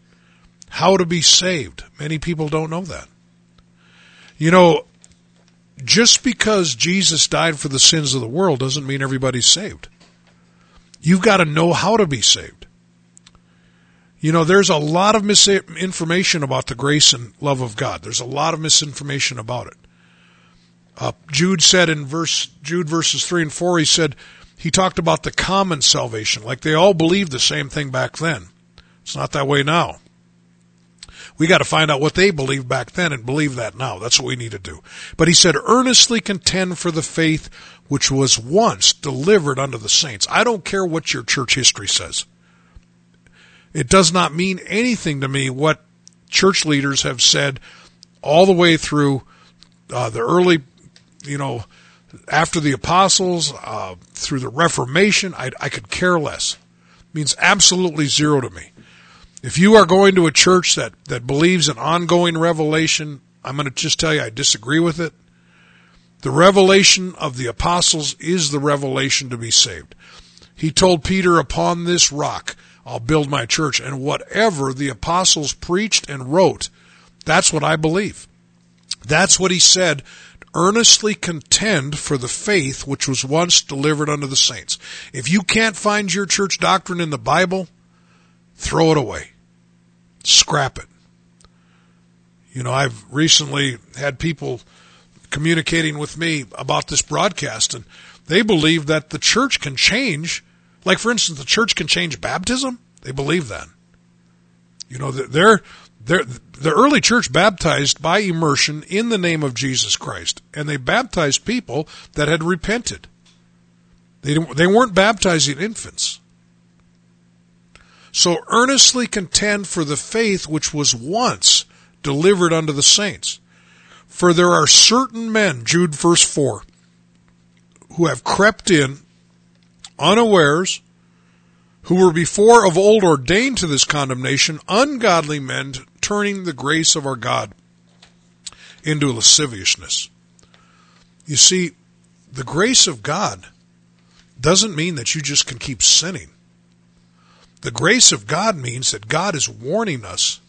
how to be saved, many people don't know that. You know, just because Jesus died for the sins of the world doesn't mean everybody's saved. You've got to know how to be saved. You know, there's a lot of misinformation about the grace and love of God. There's a lot of misinformation about it. Uh, Jude said in verse Jude verses three and four, he said he talked about the common salvation, like they all believed the same thing back then. It's not that way now. We got to find out what they believed back then and believe that now. That's what we need to do. But he said, earnestly contend for the faith which was once delivered unto the saints. I don't care what your church history says. It does not mean anything to me what church leaders have said all the way through uh, the early, you know, after the apostles, uh, through the Reformation. I, I could care less. It means absolutely zero to me. If you are going to a church that, that believes in ongoing revelation, I'm going to just tell you I disagree with it. The revelation of the apostles is the revelation to be saved. He told Peter, upon this rock, I'll build my church. And whatever the apostles preached and wrote, that's what I believe. That's what he said. Earnestly contend for the faith which was once delivered unto the saints. If you can't find your church doctrine in the Bible, throw it away. Scrap it. You know, I've recently had people communicating with me about this broadcast and they believe that the church can change. Like, for instance, the church can change baptism. They believe that. You know, they're, they're, the early church baptized by immersion in the name of Jesus Christ, and they baptized people that had repented. They, they weren't baptizing infants. So earnestly contend for the faith which was once delivered unto the saints. For there are certain men, Jude verse 4, who have crept in unawares, who were before of old ordained to this condemnation, ungodly men turning the grace of our God into lasciviousness. You see, the grace of God doesn't mean that you just can keep sinning. The grace of God means that God is warning us.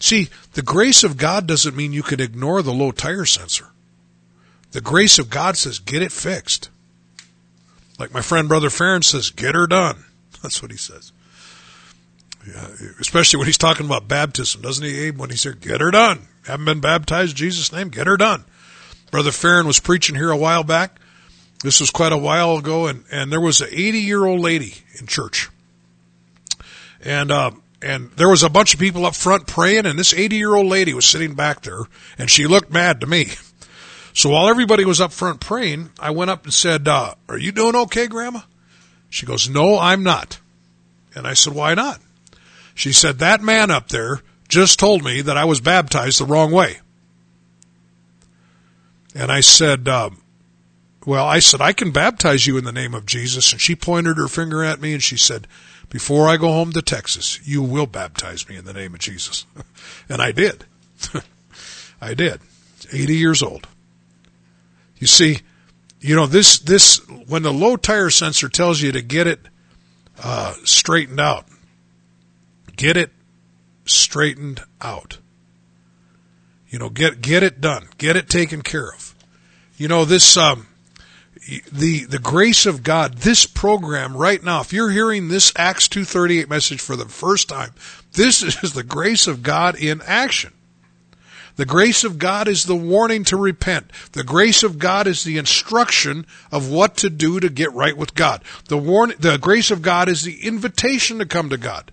See, the grace of God doesn't mean you can ignore the low tire sensor. The grace of God says, get it fixed. Like my friend Brother Farron says, get her done. That's what he says. Yeah, especially when he's talking about baptism, doesn't he, Abe? When he said, get her done. Haven't been baptized Jesus' name, get her done. Brother Farron was preaching here a while back. This was quite a while ago, and, and there was an 80 year old lady in church and uh, and there was a bunch of people up front praying, and this 80 year old lady was sitting back there, and she looked mad to me. So while everybody was up front praying, I went up and said, uh, "Are you doing okay, Grandma?" She goes, "No, I'm not." And I said, "Why not?" She said, "That man up there just told me that I was baptized the wrong way." And I said, um, "Well, I said I can baptize you in the name of Jesus." And she pointed her finger at me and she said, before I go home to Texas, you will baptize me in the name of Jesus. and I did. I did. 80 years old. You see, you know, this, this, when the low tire sensor tells you to get it, uh, straightened out, get it straightened out. You know, get, get it done. Get it taken care of. You know, this, um, the the grace of God, this program right now, if you're hearing this Acts 238 message for the first time, this is the grace of God in action. The grace of God is the warning to repent. The grace of God is the instruction of what to do to get right with God. The warn, the grace of God is the invitation to come to God.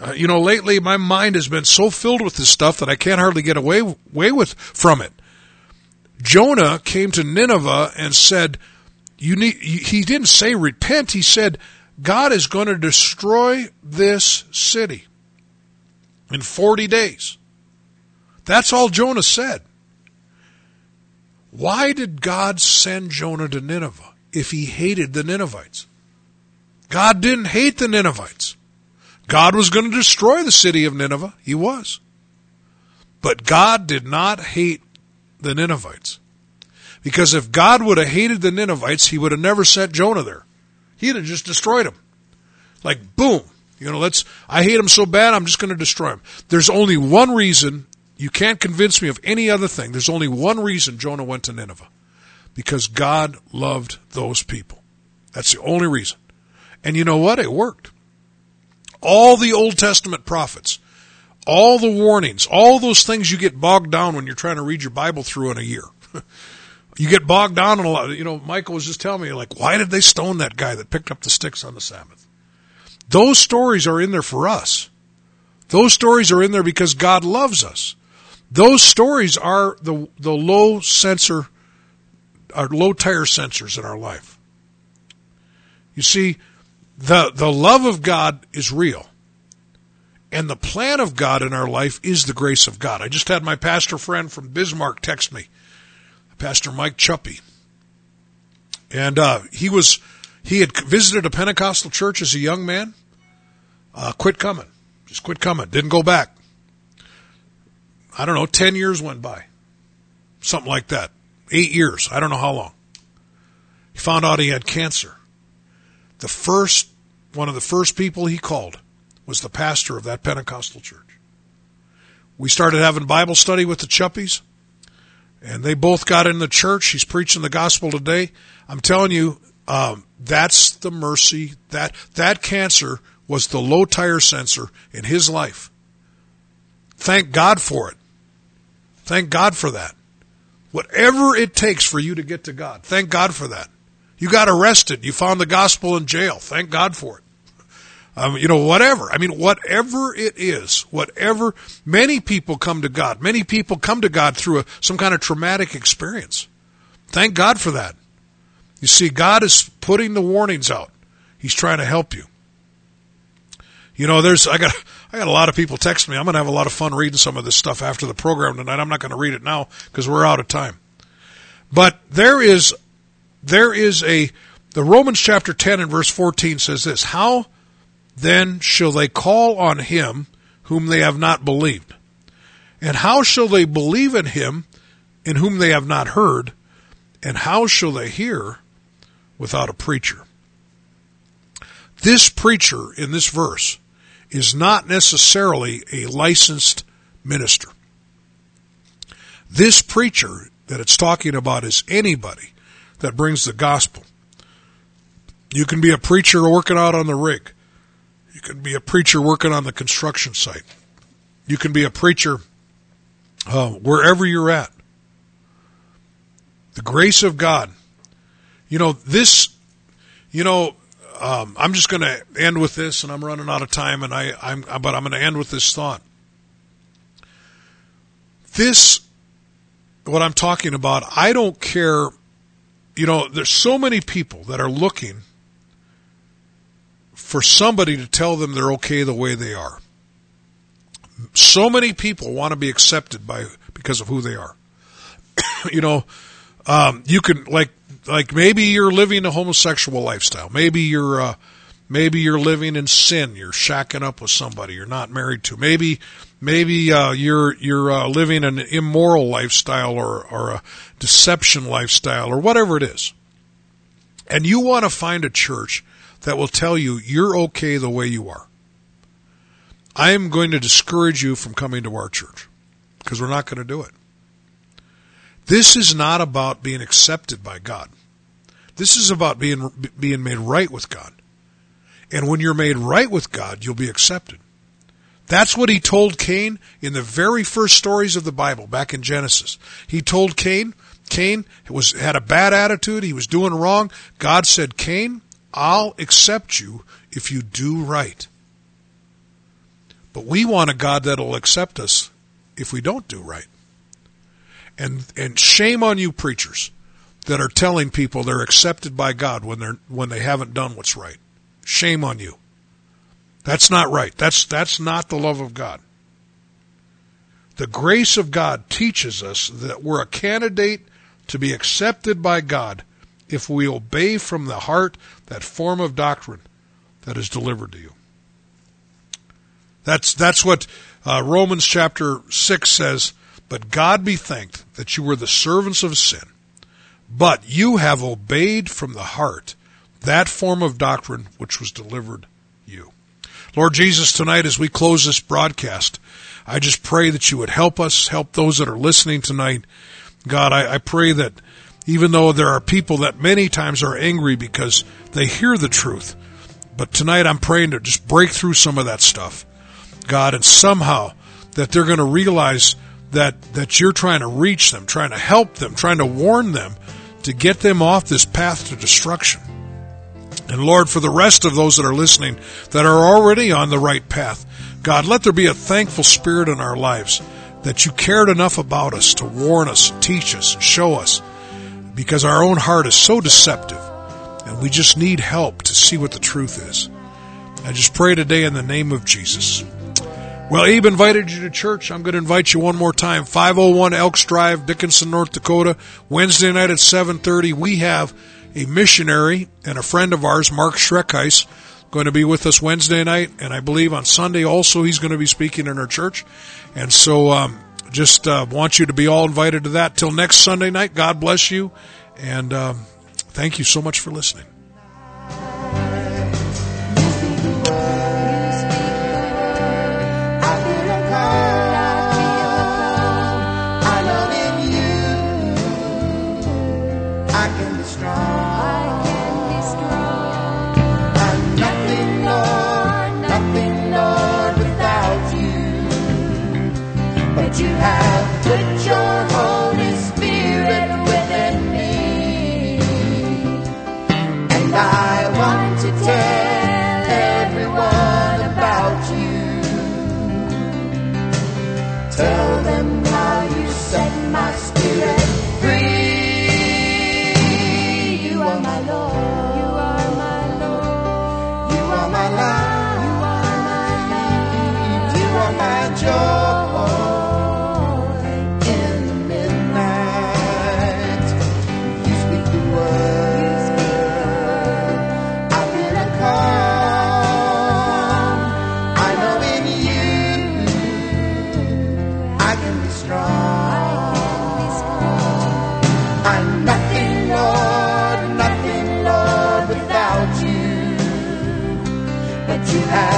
Uh, you know, lately my mind has been so filled with this stuff that I can't hardly get away, away with from it. Jonah came to Nineveh and said, you need, he didn't say repent, he said, God is going to destroy this city in 40 days. That's all Jonah said. Why did God send Jonah to Nineveh if he hated the Ninevites? God didn't hate the Ninevites. God was going to destroy the city of Nineveh. He was. But God did not hate the Ninevites. Because if God would have hated the Ninevites, he would have never sent Jonah there. He'd have just destroyed them. Like, boom. You know, let's, I hate them so bad, I'm just going to destroy them. There's only one reason, you can't convince me of any other thing. There's only one reason Jonah went to Nineveh. Because God loved those people. That's the only reason. And you know what? It worked. All the Old Testament prophets, all the warnings, all those things you get bogged down when you're trying to read your Bible through in a year. you get bogged down in a lot. You know, Michael was just telling me, like, why did they stone that guy that picked up the sticks on the Sabbath? Those stories are in there for us. Those stories are in there because God loves us. Those stories are the, the low sensor, our low tire sensors in our life. You see, the, the love of God is real. And the plan of God in our life is the grace of God. I just had my pastor friend from Bismarck text me, Pastor Mike Chuppy. And uh, he was he had visited a Pentecostal church as a young man. Uh, quit coming, just quit coming. Didn't go back. I don't know. Ten years went by. something like that. Eight years. I don't know how long. He found out he had cancer. The first, one of the first people he called was the pastor of that Pentecostal church. We started having Bible study with the Chuppies, and they both got in the church. He's preaching the gospel today. I'm telling you, um, that's the mercy that that cancer was the low tire sensor in his life. Thank God for it. Thank God for that. Whatever it takes for you to get to God, thank God for that. You got arrested. You found the gospel in jail. Thank God for it. Um, you know, whatever. I mean, whatever it is, whatever. Many people come to God. Many people come to God through a, some kind of traumatic experience. Thank God for that. You see, God is putting the warnings out. He's trying to help you. You know, there's I got I got a lot of people text me. I'm going to have a lot of fun reading some of this stuff after the program tonight. I'm not going to read it now because we're out of time. But there is there is a the Romans chapter 10 and verse 14 says this, how then shall they call on him whom they have not believed? And how shall they believe in him in whom they have not heard? And how shall they hear without a preacher? This preacher in this verse is not necessarily a licensed minister. This preacher that it's talking about is anybody that brings the gospel. You can be a preacher working out on the rig. You can be a preacher working on the construction site. You can be a preacher uh, wherever you're at. The grace of God. You know, this, you know, um, I'm just going to end with this, and I'm running out of time, and I, I'm, but I'm going to end with this thought. This, what I'm talking about, I don't care. You know, there's so many people that are looking for somebody to tell them they're okay the way they are. So many people want to be accepted by because of who they are. you know, um, you can like like maybe you're living a homosexual lifestyle. Maybe you're uh, maybe you're living in sin. You're shacking up with somebody you're not married to. Maybe maybe uh, you're you're uh, living an immoral lifestyle or or a deception lifestyle or whatever it is. And you want to find a church that will tell you you're okay the way you are. I am going to discourage you from coming to our church because we're not going to do it. This is not about being accepted by God. This is about being being made right with God. And when you're made right with God, you'll be accepted. That's what he told Cain in the very first stories of the Bible back in Genesis. He told Cain, Cain was had a bad attitude, he was doing wrong. God said, "Cain, I'll accept you if you do right." But we want a God that'll accept us if we don't do right. And and shame on you preachers that are telling people they're accepted by God when they're when they haven't done what's right. Shame on you. That's not right. That's that's not the love of God. The grace of God teaches us that we're a candidate to be accepted by God if we obey from the heart that form of doctrine that is delivered to you. That's that's what uh, Romans chapter six says. But God be thanked that you were the servants of sin, but you have obeyed from the heart that form of doctrine which was delivered you. Lord Jesus, tonight as we close this broadcast, I just pray that you would help us, help those that are listening tonight. God, I, I pray that even though there are people that many times are angry because they hear the truth, but tonight I'm praying to just break through some of that stuff, God, and somehow that they're going to realize that that you're trying to reach them, trying to help them, trying to warn them to get them off this path to destruction. And Lord, for the rest of those that are listening that are already on the right path, God, let there be a thankful spirit in our lives that you cared enough about us to warn us, teach us, show us, because our own heart is so deceptive and we just need help to see what the truth is. I just pray today in the name of Jesus. Well, Abe invited you to church. I'm going to invite you one more time. 501 Elks Drive, Dickinson, North Dakota. Wednesday night at 7:30, we have a missionary and a friend of ours, Mark Schreckheis, going to be with us Wednesday night, and I believe on Sunday also he's going to be speaking in our church. And so, um, just uh, want you to be all invited to that. Till next Sunday night, God bless you, and um, thank you so much for listening. you have.